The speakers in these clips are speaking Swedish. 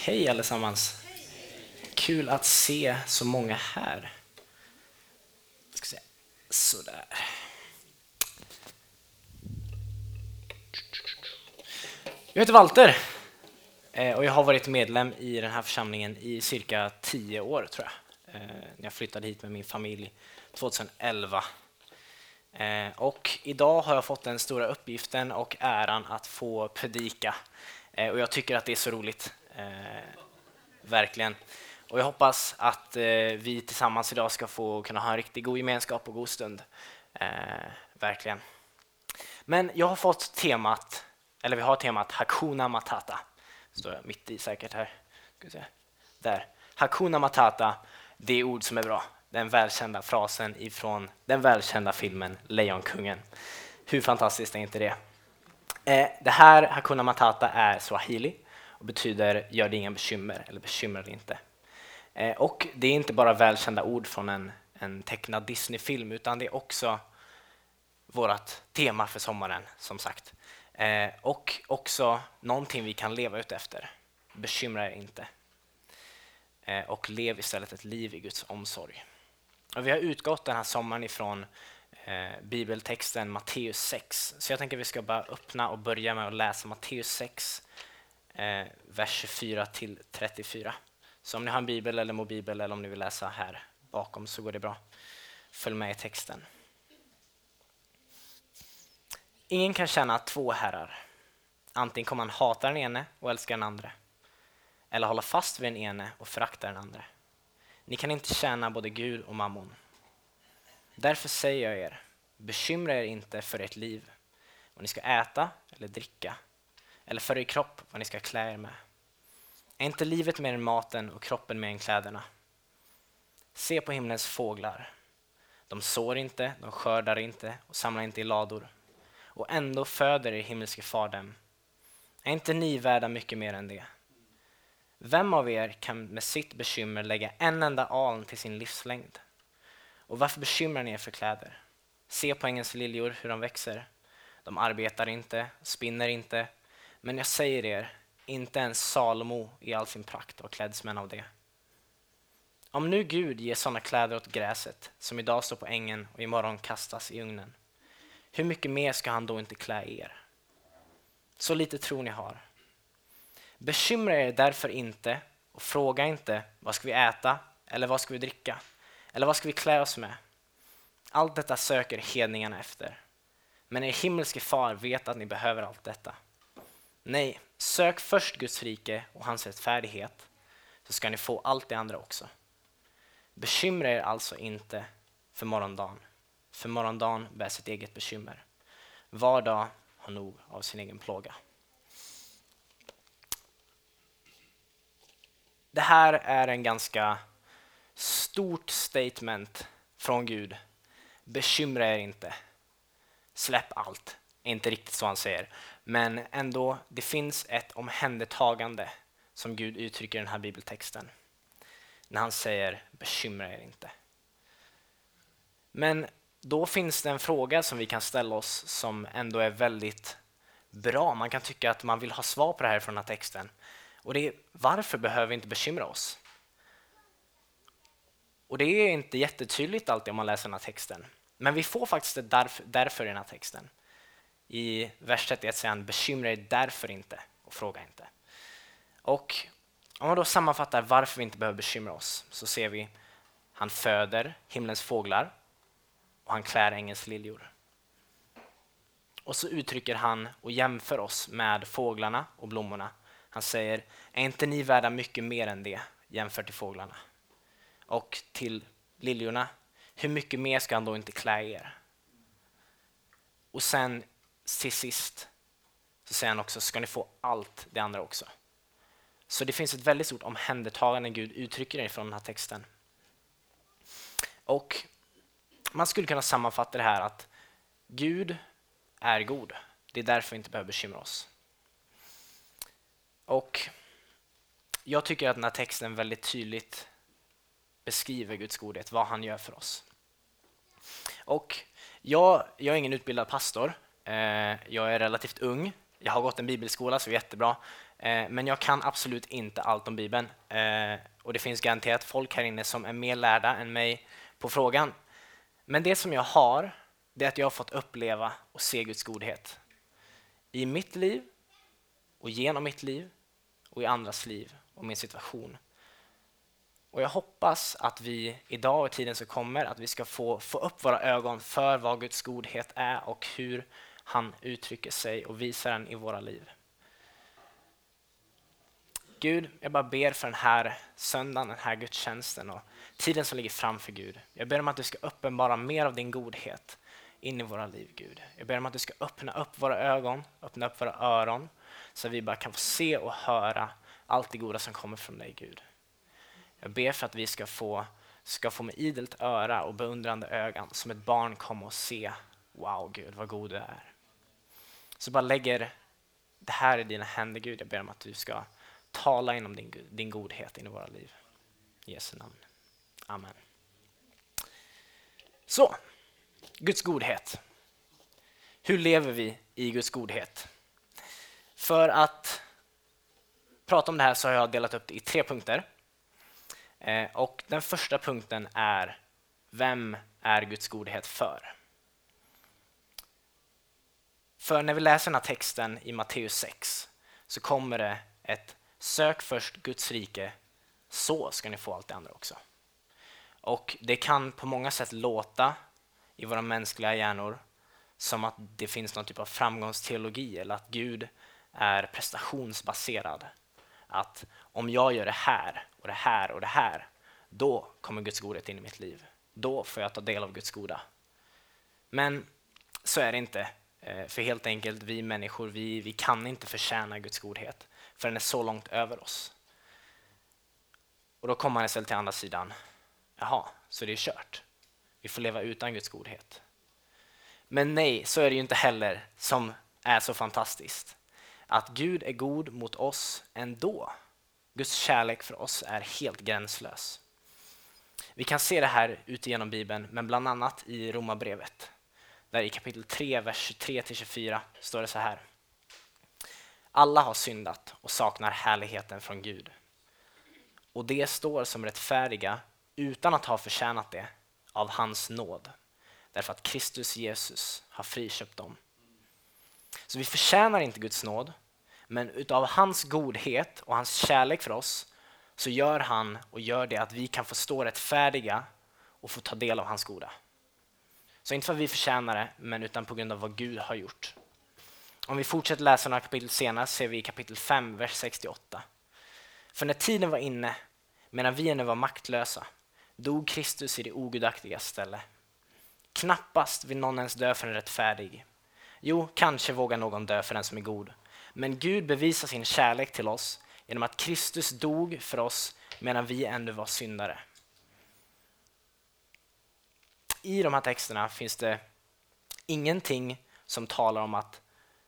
Hej allesammans! Kul att se så många här. Ska se. Sådär. Jag heter Walter eh, och jag har varit medlem i den här församlingen i cirka tio år tror jag. Eh, när jag flyttade hit med min familj 2011. Eh, och idag har jag fått den stora uppgiften och äran att få predika. Och jag tycker att det är så roligt. Eh, verkligen. Och jag hoppas att eh, vi tillsammans idag ska få kunna ha en riktigt god gemenskap och god stund. Eh, verkligen. Men jag har fått temat eller vi har temat Hakuna Matata. Står jag mitt i säkert här. Ska se. Där. Hakuna Matata, det är ord som är bra. Den välkända frasen ifrån den välkända filmen Lejonkungen. Hur fantastiskt är inte det? Eh, det här Hakuna Matata är swahili och betyder gör dig inga bekymmer eller bekymra dig inte. Eh, och det är inte bara välkända ord från en, en tecknad Disney-film utan det är också vårt tema för sommaren som sagt. Eh, och också någonting vi kan leva ut efter. Bekymra er inte. Eh, och lev istället ett liv i Guds omsorg. Och vi har utgått den här sommaren ifrån eh, bibeltexten Matteus 6. Så jag tänker att vi ska bara öppna och börja med att läsa Matteus 6, eh, vers 24 till 34. Så om ni har en bibel eller mobibel eller om ni vill läsa här bakom så går det bra. Följ med i texten. Ingen kan tjäna två herrar. Antingen kommer man hata den ene och älska den andra. Eller hålla fast vid den ene och förakta den andra. Ni kan inte tjäna både Gud och mammon. Därför säger jag er, bekymra er inte för ert liv, vad ni ska äta eller dricka, eller för er kropp, vad ni ska klä er med. Är inte livet mer än maten och kroppen mer än kläderna? Se på himlens fåglar. De sår inte, de skördar inte och samlar inte i lador och ändå föder er himmelske far dem. Är inte ni värda mycket mer än det? Vem av er kan med sitt bekymmer lägga en enda aln till sin livslängd? Och varför bekymrar ni er för kläder? Se på ängens liljor hur de växer. De arbetar inte, spinner inte. Men jag säger er, inte ens Salomo i all sin prakt var klädd som en av det. Om nu Gud ger sådana kläder åt gräset som idag står på ängen och imorgon kastas i ugnen hur mycket mer ska han då inte klä er? Så lite tro ni har. Bekymra er därför inte och fråga inte vad ska vi äta eller vad ska vi dricka eller vad ska vi klä oss med? Allt detta söker hedningarna efter. Men er himmelske far vet att ni behöver allt detta. Nej, sök först Guds rike och hans rättfärdighet så ska ni få allt det andra också. Bekymra er alltså inte för morgondagen för morgondagen bär sitt eget bekymmer. Var dag har nog av sin egen plåga. Det här är en ganska stort statement från Gud. Bekymra er inte. Släpp allt. Inte riktigt så han säger. Men ändå, det finns ett omhändertagande som Gud uttrycker i den här bibeltexten. När han säger bekymra er inte. Men då finns det en fråga som vi kan ställa oss som ändå är väldigt bra. Man kan tycka att man vill ha svar på det här från den här texten. Och det är varför behöver vi inte bekymra oss? Och det är inte jättetydligt alltid om man läser den här texten. Men vi får faktiskt det därf därför i den här texten. I vers 31 säger han bekymra er därför inte och fråga inte. Och om man då sammanfattar varför vi inte behöver bekymra oss så ser vi han föder himlens fåglar och han klär ängens liljor. Och så uttrycker han och jämför oss med fåglarna och blommorna. Han säger, är inte ni värda mycket mer än det jämfört till fåglarna? Och till liljorna, hur mycket mer ska han då inte klä er? Och sen sist så säger han också, ska ni få allt det andra också? Så det finns ett väldigt stort omhändertagande Gud uttrycker ifrån den här texten. Och man skulle kunna sammanfatta det här att Gud är god. Det är därför vi inte behöver bekymra oss. Och jag tycker att den här texten väldigt tydligt beskriver Guds godhet, vad han gör för oss. Och jag, jag är ingen utbildad pastor. Eh, jag är relativt ung Jag har gått en bibelskola, så det är jättebra. Eh, men jag kan absolut inte allt om Bibeln. Eh, och det finns garanterat folk här inne som är mer lärda än mig på frågan. Men det som jag har, det är att jag har fått uppleva och se Guds godhet. I mitt liv och genom mitt liv och i andras liv och min situation. Och Jag hoppas att vi idag och tiden som kommer att vi ska få, få upp våra ögon för vad Guds godhet är och hur han uttrycker sig och visar den i våra liv. Gud, jag bara ber för den här söndagen, den här gudstjänsten och tiden som ligger framför Gud. Jag ber om att du ska uppenbara mer av din godhet in i våra liv, Gud. Jag ber om att du ska öppna upp våra ögon, öppna upp våra öron så att vi bara kan få se och höra allt det goda som kommer från dig, Gud. Jag ber för att vi ska få, ska få med idelt öra och beundrande ögon som ett barn komma och se. Wow, Gud, vad god du är. Så bara lägger det här i dina händer, Gud. Jag ber om att du ska tala inom din, din godhet in i våra liv. I Jesu namn. Amen. Så, Guds godhet. Hur lever vi i Guds godhet? För att prata om det här så har jag delat upp det i tre punkter. Eh, och Den första punkten är Vem är Guds godhet för? För när vi läser den här texten i Matteus 6 så kommer det ett Sök först Guds rike, så ska ni få allt det andra också. Och Det kan på många sätt låta i våra mänskliga hjärnor som att det finns någon typ av framgångsteologi eller att Gud är prestationsbaserad. Att om jag gör det här och det här och det här, då kommer Guds godhet in i mitt liv. Då får jag ta del av Guds goda. Men så är det inte. Eh, för helt enkelt, vi människor, vi, vi kan inte förtjäna Guds godhet. För den är så långt över oss. Och då kommer man istället till andra sidan. Jaha, så det är kört. Vi får leva utan Guds godhet. Men nej, så är det ju inte heller som är så fantastiskt. Att Gud är god mot oss ändå. Guds kärlek för oss är helt gränslös. Vi kan se det här ute genom Bibeln, men bland annat i Romarbrevet. Där i kapitel 3, vers 23-24 står det så här. Alla har syndat och saknar härligheten från Gud. Och det står som rättfärdiga utan att ha förtjänat det av hans nåd. Därför att Kristus Jesus har friköpt dem. Så vi förtjänar inte Guds nåd, men utav hans godhet och hans kärlek för oss så gör han och gör det att vi kan få stå rättfärdiga och få ta del av hans goda. Så inte för att vi förtjänar det, men utan på grund av vad Gud har gjort. Om vi fortsätter läsa några kapitel senare ser vi i kapitel 5, vers 68. För när tiden var inne, medan vi ännu var maktlösa, dog Kristus i det ogudaktiga ställe. Knappast vill någon ens dö för en rättfärdig. Jo, kanske vågar någon dö för den som är god. Men Gud bevisar sin kärlek till oss genom att Kristus dog för oss medan vi ännu var syndare. I de här texterna finns det ingenting som talar om att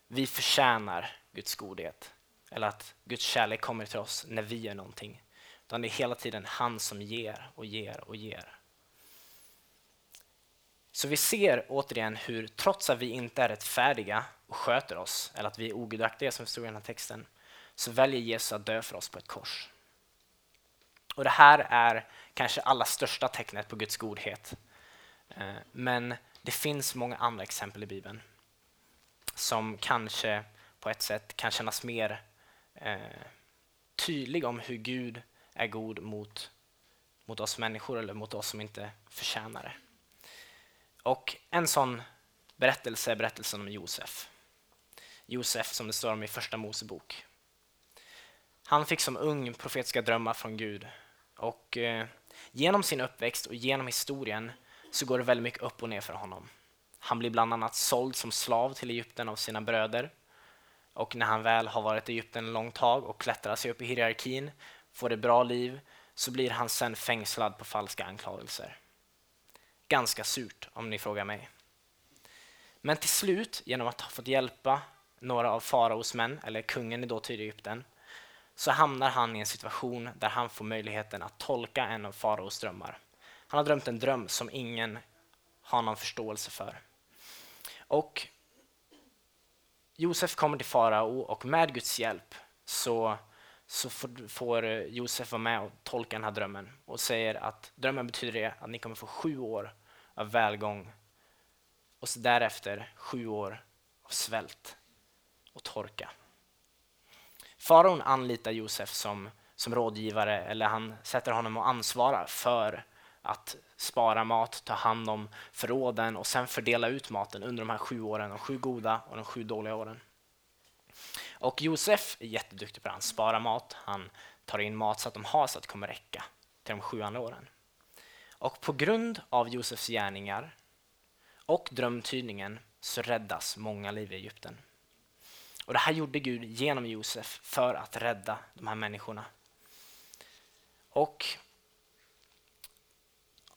vi förtjänar Guds godhet eller att Guds kärlek kommer till oss när vi gör någonting. Utan det är hela tiden han som ger och ger och ger. Så vi ser återigen hur trots att vi inte är rättfärdiga och sköter oss, eller att vi är ogudaktiga som står i den här texten, så väljer Jesus att dö för oss på ett kors. Och Det här är kanske allra största tecknet på Guds godhet. Eh, men det finns många andra exempel i Bibeln som kanske på ett sätt kan kännas mer eh, tydlig om hur Gud är god mot, mot oss människor eller mot oss som inte förtjänar det. Och en sån berättelse är berättelsen om Josef. Josef som det står om i Första Mosebok. Han fick som ung profetiska drömmar från Gud och eh, genom sin uppväxt och genom historien så går det väldigt mycket upp och ner för honom. Han blir bland annat såld som slav till Egypten av sina bröder. Och när han väl har varit i Egypten en lång tag och klättrar sig upp i hierarkin, får ett bra liv, så blir han sen fängslad på falska anklagelser. Ganska surt om ni frågar mig. Men till slut, genom att ha fått hjälpa några av faraos män, eller kungen i dåtid Egypten, så hamnar han i en situation där han får möjligheten att tolka en av faraos drömmar. Han har drömt en dröm som ingen har någon förståelse för. Och Josef kommer till farao och med Guds hjälp så, så får, får Josef vara med och tolka den här drömmen och säger att drömmen betyder att ni kommer få sju år av välgång och så därefter sju år av svält och torka. Faraon anlitar Josef som, som rådgivare eller han sätter honom att ansvara för att spara mat, ta hand om förråden och sen fördela ut maten under de här sju åren, de sju goda och de sju dåliga åren. Och Josef är jätteduktig på det. Han sparar mat, han tar in mat så att de har så att det kommer räcka till de sju andra åren. Och på grund av Josefs gärningar och drömtydningen så räddas många liv i Egypten. Och Det här gjorde Gud genom Josef för att rädda de här människorna. Och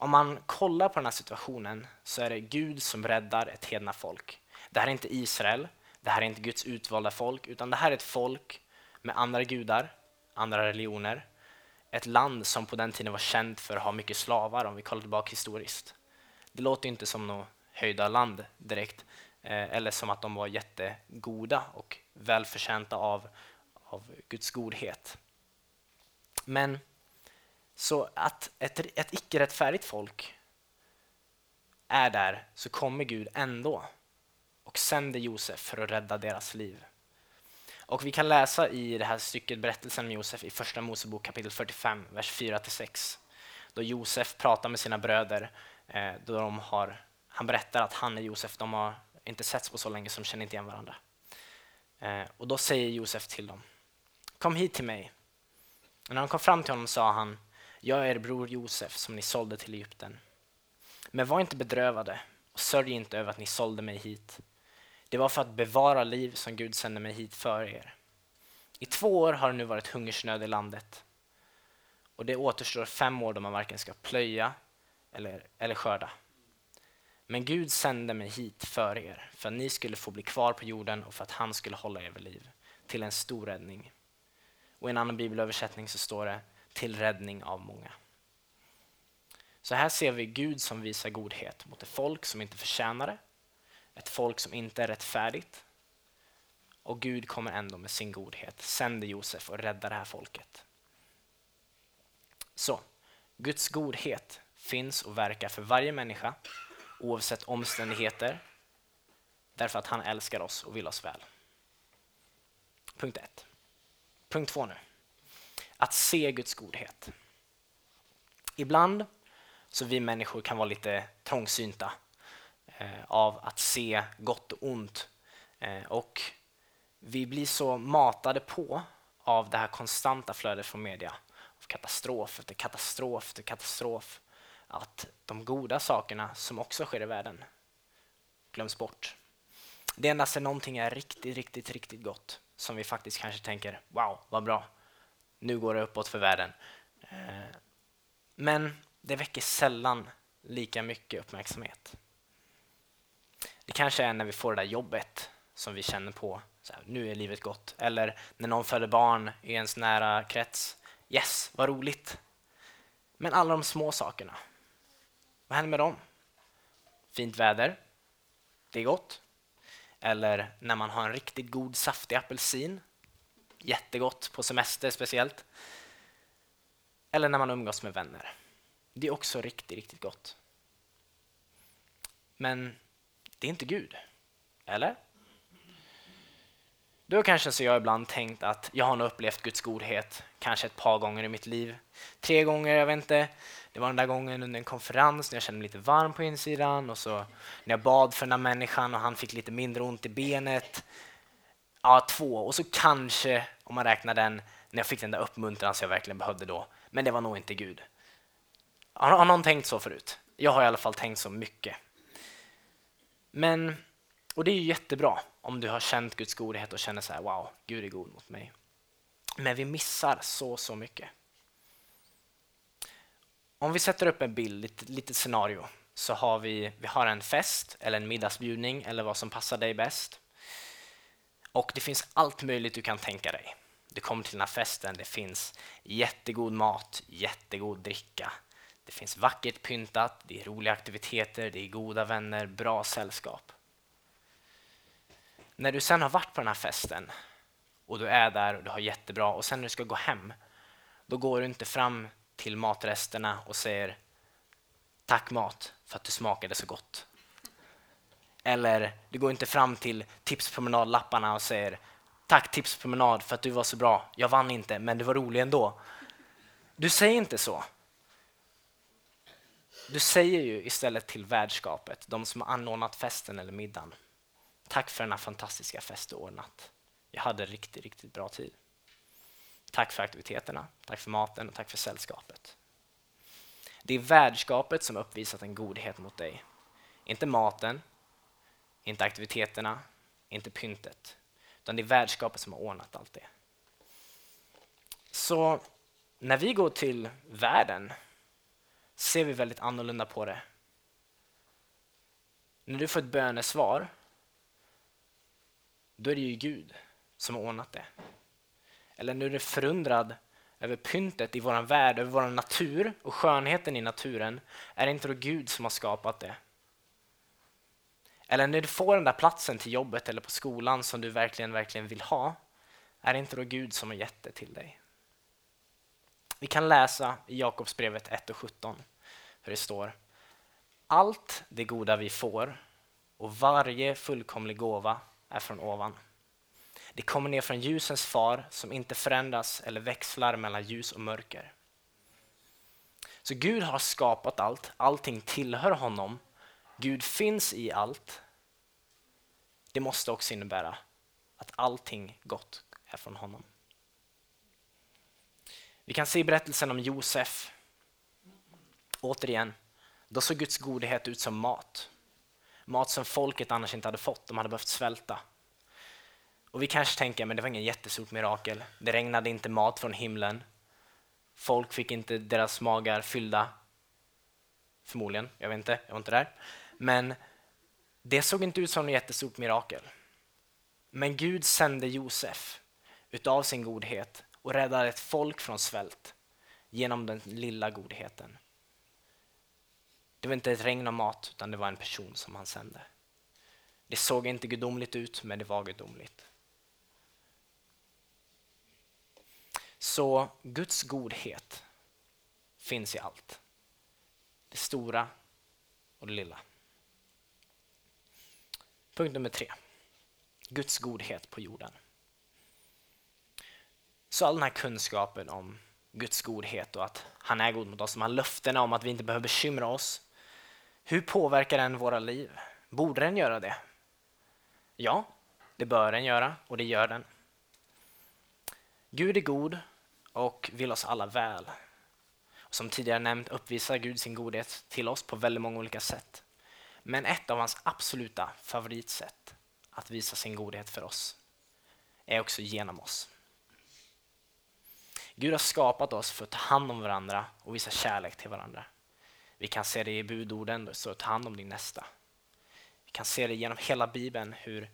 om man kollar på den här situationen så är det Gud som räddar ett hedna folk. Det här är inte Israel, det här är inte Guds utvalda folk, utan det här är ett folk med andra gudar, andra religioner. Ett land som på den tiden var känt för att ha mycket slavar, om vi kollar tillbaka historiskt. Det låter inte som något höjda land direkt, eh, eller som att de var jättegoda och välförtjänta av, av Guds godhet. Men så att ett, ett icke-rättfärdigt folk är där så kommer Gud ändå och sänder Josef för att rädda deras liv. Och Vi kan läsa i det här stycket berättelsen om Josef i Första Mosebok kapitel 45, vers 4-6. Då Josef pratar med sina bröder. Eh, då de har, han berättar att han är Josef. De har inte setts på så länge som känner inte igen varandra. Eh, och Då säger Josef till dem. Kom hit till mig. Och när de kom fram till honom sa han jag är er bror Josef som ni sålde till Egypten. Men var inte bedrövade och sörj inte över att ni sålde mig hit. Det var för att bevara liv som Gud sände mig hit för er. I två år har det nu varit hungersnöd i landet och det återstår fem år då man varken ska plöja eller, eller skörda. Men Gud sände mig hit för er, för att ni skulle få bli kvar på jorden och för att han skulle hålla er vid liv, till en stor räddning. Och I en annan bibelöversättning så står det till räddning av många. Så här ser vi Gud som visar godhet mot ett folk som inte förtjänar det, ett folk som inte är rättfärdigt. Och Gud kommer ändå med sin godhet, sänder Josef och räddar det här folket. Så, Guds godhet finns och verkar för varje människa oavsett omständigheter därför att han älskar oss och vill oss väl. Punkt 1. Punkt 2 nu att se Guds godhet. Ibland så vi människor kan vara lite trångsynta eh, av att se gott och ont. Eh, och vi blir så matade på av det här konstanta flödet från media. Av katastrof efter katastrof efter katastrof. Att de goda sakerna som också sker i världen glöms bort. Det endast är någonting är riktigt, riktigt, riktigt gott som vi faktiskt kanske tänker wow, vad bra nu går det uppåt för världen. Eh, men det väcker sällan lika mycket uppmärksamhet. Det kanske är när vi får det där jobbet som vi känner på, så här, nu är livet gott. Eller när någon föder barn i ens nära krets. Yes, vad roligt. Men alla de små sakerna, vad händer med dem? Fint väder, det är gott. Eller när man har en riktigt god saftig apelsin Jättegott på semester speciellt. Eller när man umgås med vänner. Det är också riktigt, riktigt gott. Men det är inte Gud. Eller? Du har kanske så jag ibland tänkt att jag har nog upplevt Guds godhet kanske ett par gånger i mitt liv. Tre gånger, jag vet inte. Det var den där gången under en konferens när jag kände mig lite varm på insidan och så när jag bad för den där människan och han fick lite mindre ont i benet. Ja, två. Och så kanske, om man räknar den, när jag fick den där uppmuntran som jag verkligen behövde då. Men det var nog inte Gud. Har, har någon tänkt så förut? Jag har i alla fall tänkt så mycket. Men, och det är ju jättebra om du har känt Guds godhet och känner så här, wow, Gud är god mot mig. Men vi missar så, så mycket. Om vi sätter upp en bild, ett litet scenario, så har vi, vi har en fest eller en middagsbjudning eller vad som passar dig bäst. Och det finns allt möjligt du kan tänka dig. Du kommer till den här festen, det finns jättegod mat, jättegod dricka. Det finns vackert pyntat, det är roliga aktiviteter, det är goda vänner, bra sällskap. när du sen har varit på den här festen och du är där och du har jättebra och sen när du ska gå hem, då går du inte fram till matresterna och säger tack mat för att du smakade så gott. Eller du går inte fram till tipspromenadlapparna och säger tack tipspromenad för att du var så bra. Jag vann inte, men du var rolig ändå. Du säger inte så. Du säger ju istället till värdskapet, de som har anordnat festen eller middagen. Tack för den här fantastiska fest du ordnat. Jag hade riktigt, riktigt bra tid. Tack för aktiviteterna, tack för maten och tack för sällskapet. Det är värdskapet som uppvisat en godhet mot dig. Inte maten, inte aktiviteterna, inte pyntet. Utan det är värdskapet som har ordnat allt det. Så när vi går till världen ser vi väldigt annorlunda på det. När du får ett bönesvar, då är det ju Gud som har ordnat det. Eller när du är förundrad över pyntet i vår värld, över vår natur och skönheten i naturen, är det inte då Gud som har skapat det? Eller när du får den där platsen till jobbet eller på skolan som du verkligen, verkligen vill ha, är det inte då Gud som har gett det till dig? Vi kan läsa i Jakobsbrevet 1 och 17 hur det står Allt det goda vi får och varje fullkomlig gåva är från ovan. Det kommer ner från ljusens far som inte förändras eller växlar mellan ljus och mörker. Så Gud har skapat allt, allting tillhör honom. Gud finns i allt. Det måste också innebära att allting gott är från honom. Vi kan se i berättelsen om Josef. Återigen, då såg Guds godhet ut som mat. Mat som folket annars inte hade fått, de hade behövt svälta. Och vi kanske tänker, men det var ingen jättestort mirakel. Det regnade inte mat från himlen. Folk fick inte deras magar fyllda. Förmodligen, jag vet inte, jag var inte där. Men det såg inte ut som ett jättestort mirakel. Men Gud sände Josef utav sin godhet och räddade ett folk från svält genom den lilla godheten. Det var inte ett regn av mat, utan det var en person som han sände. Det såg inte gudomligt ut, men det var gudomligt. Så Guds godhet finns i allt. Det stora och det lilla. Punkt nummer tre. Guds godhet på jorden. Så all den här kunskapen om Guds godhet och att han är god mot oss, de här löftena om att vi inte behöver bekymra oss. Hur påverkar den våra liv? Borde den göra det? Ja, det bör den göra och det gör den. Gud är god och vill oss alla väl. Som tidigare nämnt uppvisar Gud sin godhet till oss på väldigt många olika sätt. Men ett av hans absoluta favoritsätt att visa sin godhet för oss är också genom oss. Gud har skapat oss för att ta hand om varandra och visa kärlek till varandra. Vi kan se det i budorden, så ta hand om din nästa. Vi kan se det genom hela Bibeln, hur,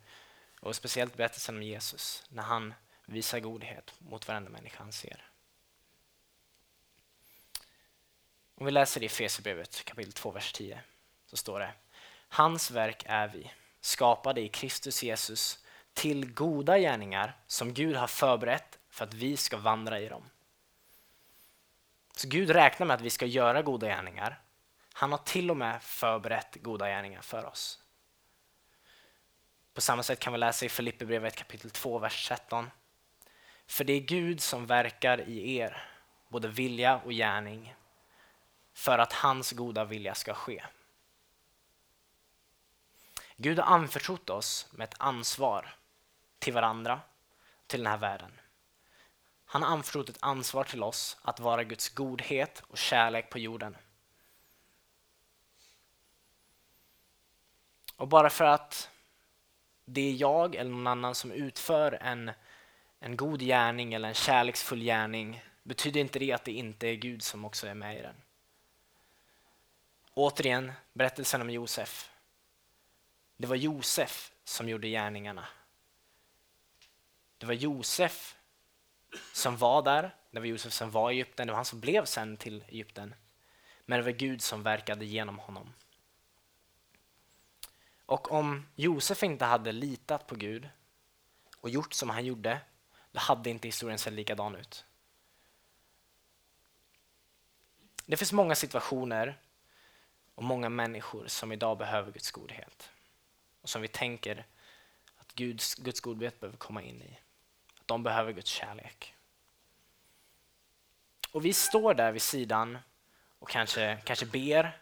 och speciellt berättelsen om Jesus, när han visar godhet mot varenda människa han ser. Om vi läser i Efesierbrevet kapitel 2, vers 10, så står det Hans verk är vi, skapade i Kristus Jesus till goda gärningar som Gud har förberett för att vi ska vandra i dem. Så Gud räknar med att vi ska göra goda gärningar. Han har till och med förberett goda gärningar för oss. På samma sätt kan vi läsa i Filipperbrevet kapitel 2, vers 13. För det är Gud som verkar i er, både vilja och gärning, för att hans goda vilja ska ske. Gud har anförtrott oss med ett ansvar till varandra, till den här världen. Han har anförtrott ett ansvar till oss att vara Guds godhet och kärlek på jorden. Och bara för att det är jag eller någon annan som utför en, en god gärning eller en kärleksfull gärning betyder inte det att det inte är Gud som också är med i den. Återigen, berättelsen om Josef. Det var Josef som gjorde gärningarna. Det var Josef som var där, det var Josef som var i Egypten, det var han som blev sen till Egypten. Men det var Gud som verkade genom honom. Och om Josef inte hade litat på Gud och gjort som han gjorde, då hade inte historien sett likadan ut. Det finns många situationer och många människor som idag behöver Guds godhet. Och som vi tänker att Guds, Guds godhet behöver komma in i. Att de behöver Guds kärlek. Och vi står där vid sidan och kanske, kanske ber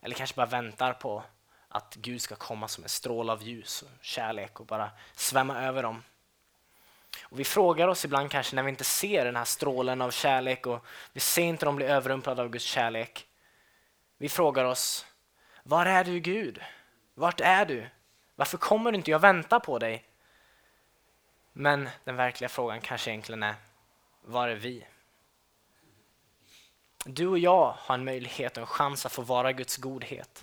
eller kanske bara väntar på att Gud ska komma som en stråle av ljus och kärlek och bara svämma över dem. Och vi frågar oss ibland kanske när vi inte ser den här strålen av kärlek och vi ser inte dem bli överrumplade av Guds kärlek. Vi frågar oss, var är du Gud? Vart är du? Varför kommer du inte? Jag väntar på dig. Men den verkliga frågan kanske egentligen är, var är vi? Du och jag har en möjlighet och en chans att få vara Guds godhet.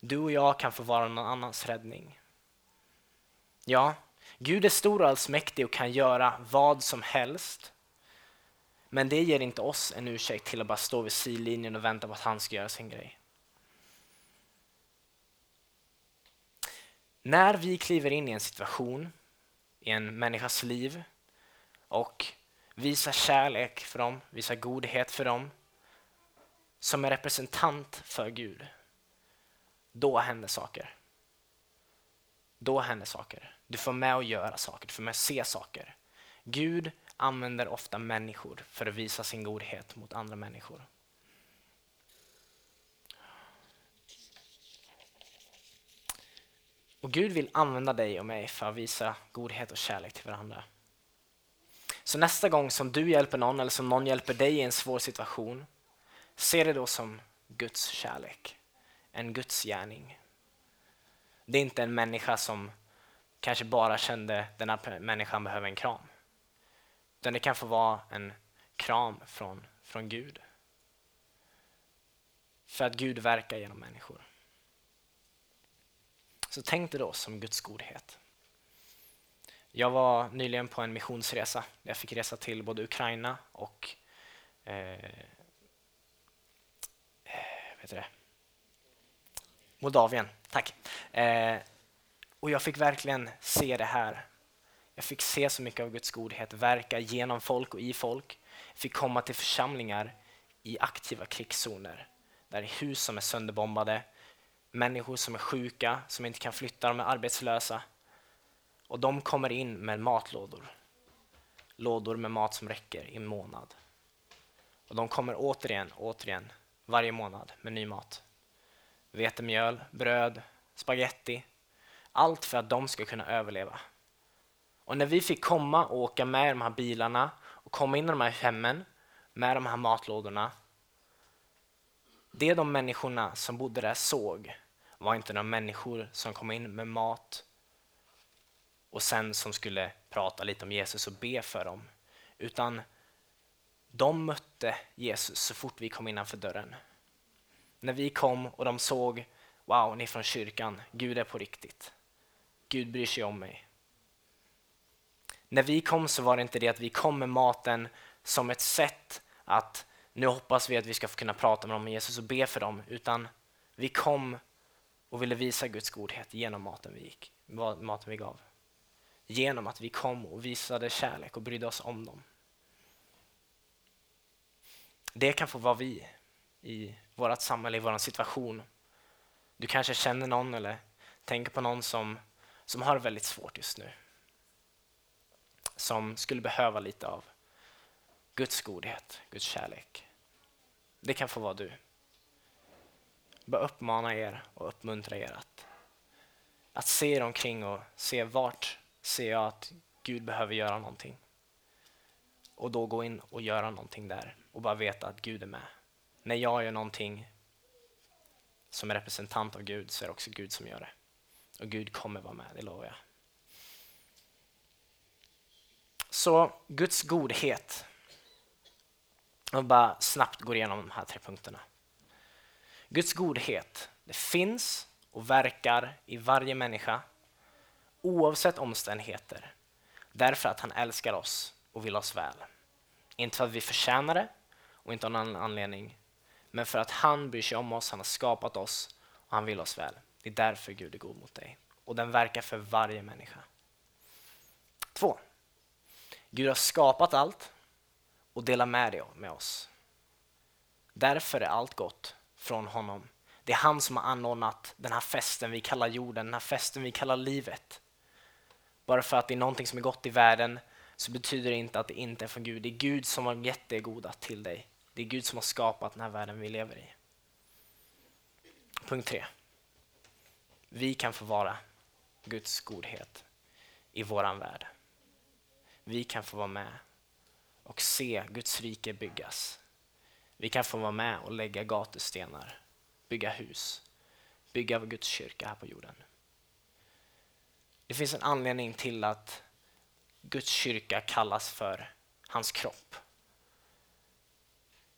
Du och jag kan få vara någon annans räddning. Ja, Gud är stor och allsmäktig och kan göra vad som helst. Men det ger inte oss en ursäkt till att bara stå vid sidlinjen och vänta på att han ska göra sin grej. När vi kliver in i en situation i en människas liv och visar kärlek för dem, visar godhet för dem som en representant för Gud, då händer saker. Då händer saker. Du får med att göra saker, du får med att se saker. Gud använder ofta människor för att visa sin godhet mot andra människor. Och Gud vill använda dig och mig för att visa godhet och kärlek till varandra. Så nästa gång som du hjälper någon eller som någon hjälper dig i en svår situation, se det då som Guds kärlek, en Guds gärning. Det är inte en människa som kanske bara kände att den här människan behöver en kram. Utan det kan få vara en kram från, från Gud. För att Gud verkar genom människor. Så tänk dig då som Guds godhet. Jag var nyligen på en missionsresa. Jag fick resa till både Ukraina och eh, eh vet det? Moldavien. Tack. Eh, och jag fick verkligen se det här. Jag fick se så mycket av Guds godhet verka genom folk och i folk. Jag fick komma till församlingar i aktiva krigszoner. Där hus som är sönderbombade, människor som är sjuka, som inte kan flytta, de är arbetslösa. Och de kommer in med matlådor. Lådor med mat som räcker i en månad. Och de kommer återigen, återigen, varje månad med ny mat. Vetemjöl, bröd, spaghetti. Allt för att de ska kunna överleva. Och när vi fick komma och åka med de här bilarna och komma in i de här hemmen med de här matlådorna. Det de människorna som bodde där såg var inte några människor som kom in med mat och sen som skulle prata lite om Jesus och be för dem. Utan de mötte Jesus så fort vi kom innanför dörren. När vi kom och de såg, wow, ni är från kyrkan, Gud är på riktigt. Gud bryr sig om mig. När vi kom så var det inte det att vi kom med maten som ett sätt att nu hoppas vi att vi ska få kunna prata med dem om Jesus och be för dem, utan vi kom och ville visa Guds godhet genom maten vi, gick, maten vi gav. Genom att vi kom och visade kärlek och brydde oss om dem. Det kan få vara vi i vårt samhälle, i vår situation. Du kanske känner någon eller tänker på någon som, som har det väldigt svårt just nu. Som skulle behöva lite av Guds godhet, Guds kärlek. Det kan få vara du. Bara uppmana er och uppmuntra er att, att se er omkring och se vart ser jag att Gud behöver göra någonting. Och då gå in och göra någonting där och bara veta att Gud är med. När jag gör någonting som är representant av Gud så är det också Gud som gör det. Och Gud kommer vara med, det lovar jag. Så Guds godhet. Och bara snabbt gå igenom de här tre punkterna. Guds godhet, det finns och verkar i varje människa oavsett omständigheter. Därför att han älskar oss och vill oss väl. Inte för att vi förtjänar det och inte av någon annan anledning, men för att han bryr sig om oss, han har skapat oss och han vill oss väl. Det är därför Gud är god mot dig. Och den verkar för varje människa. Två. Gud har skapat allt och dela med dig med oss. Därför är allt gott från honom. Det är han som har anordnat den här festen vi kallar jorden, den här festen vi kallar livet. Bara för att det är någonting som är gott i världen så betyder det inte att det inte är från Gud. Det är Gud som har gett det goda till dig. Det är Gud som har skapat den här världen vi lever i. Punkt tre. Vi kan få vara Guds godhet i våran värld. Vi kan få vara med och se Guds rike byggas. Vi kan få vara med och lägga gatustenar, bygga hus, bygga Guds kyrka här på jorden. Det finns en anledning till att Guds kyrka kallas för hans kropp.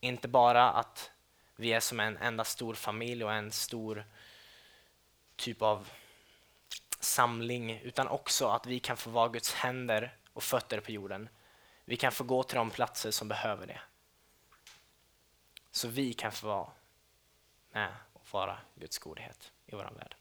Inte bara att vi är som en enda stor familj och en stor typ av samling utan också att vi kan få vara Guds händer och fötter på jorden. Vi kan få gå till de platser som behöver det. Så vi kan få vara med och vara Guds godhet i vår värld.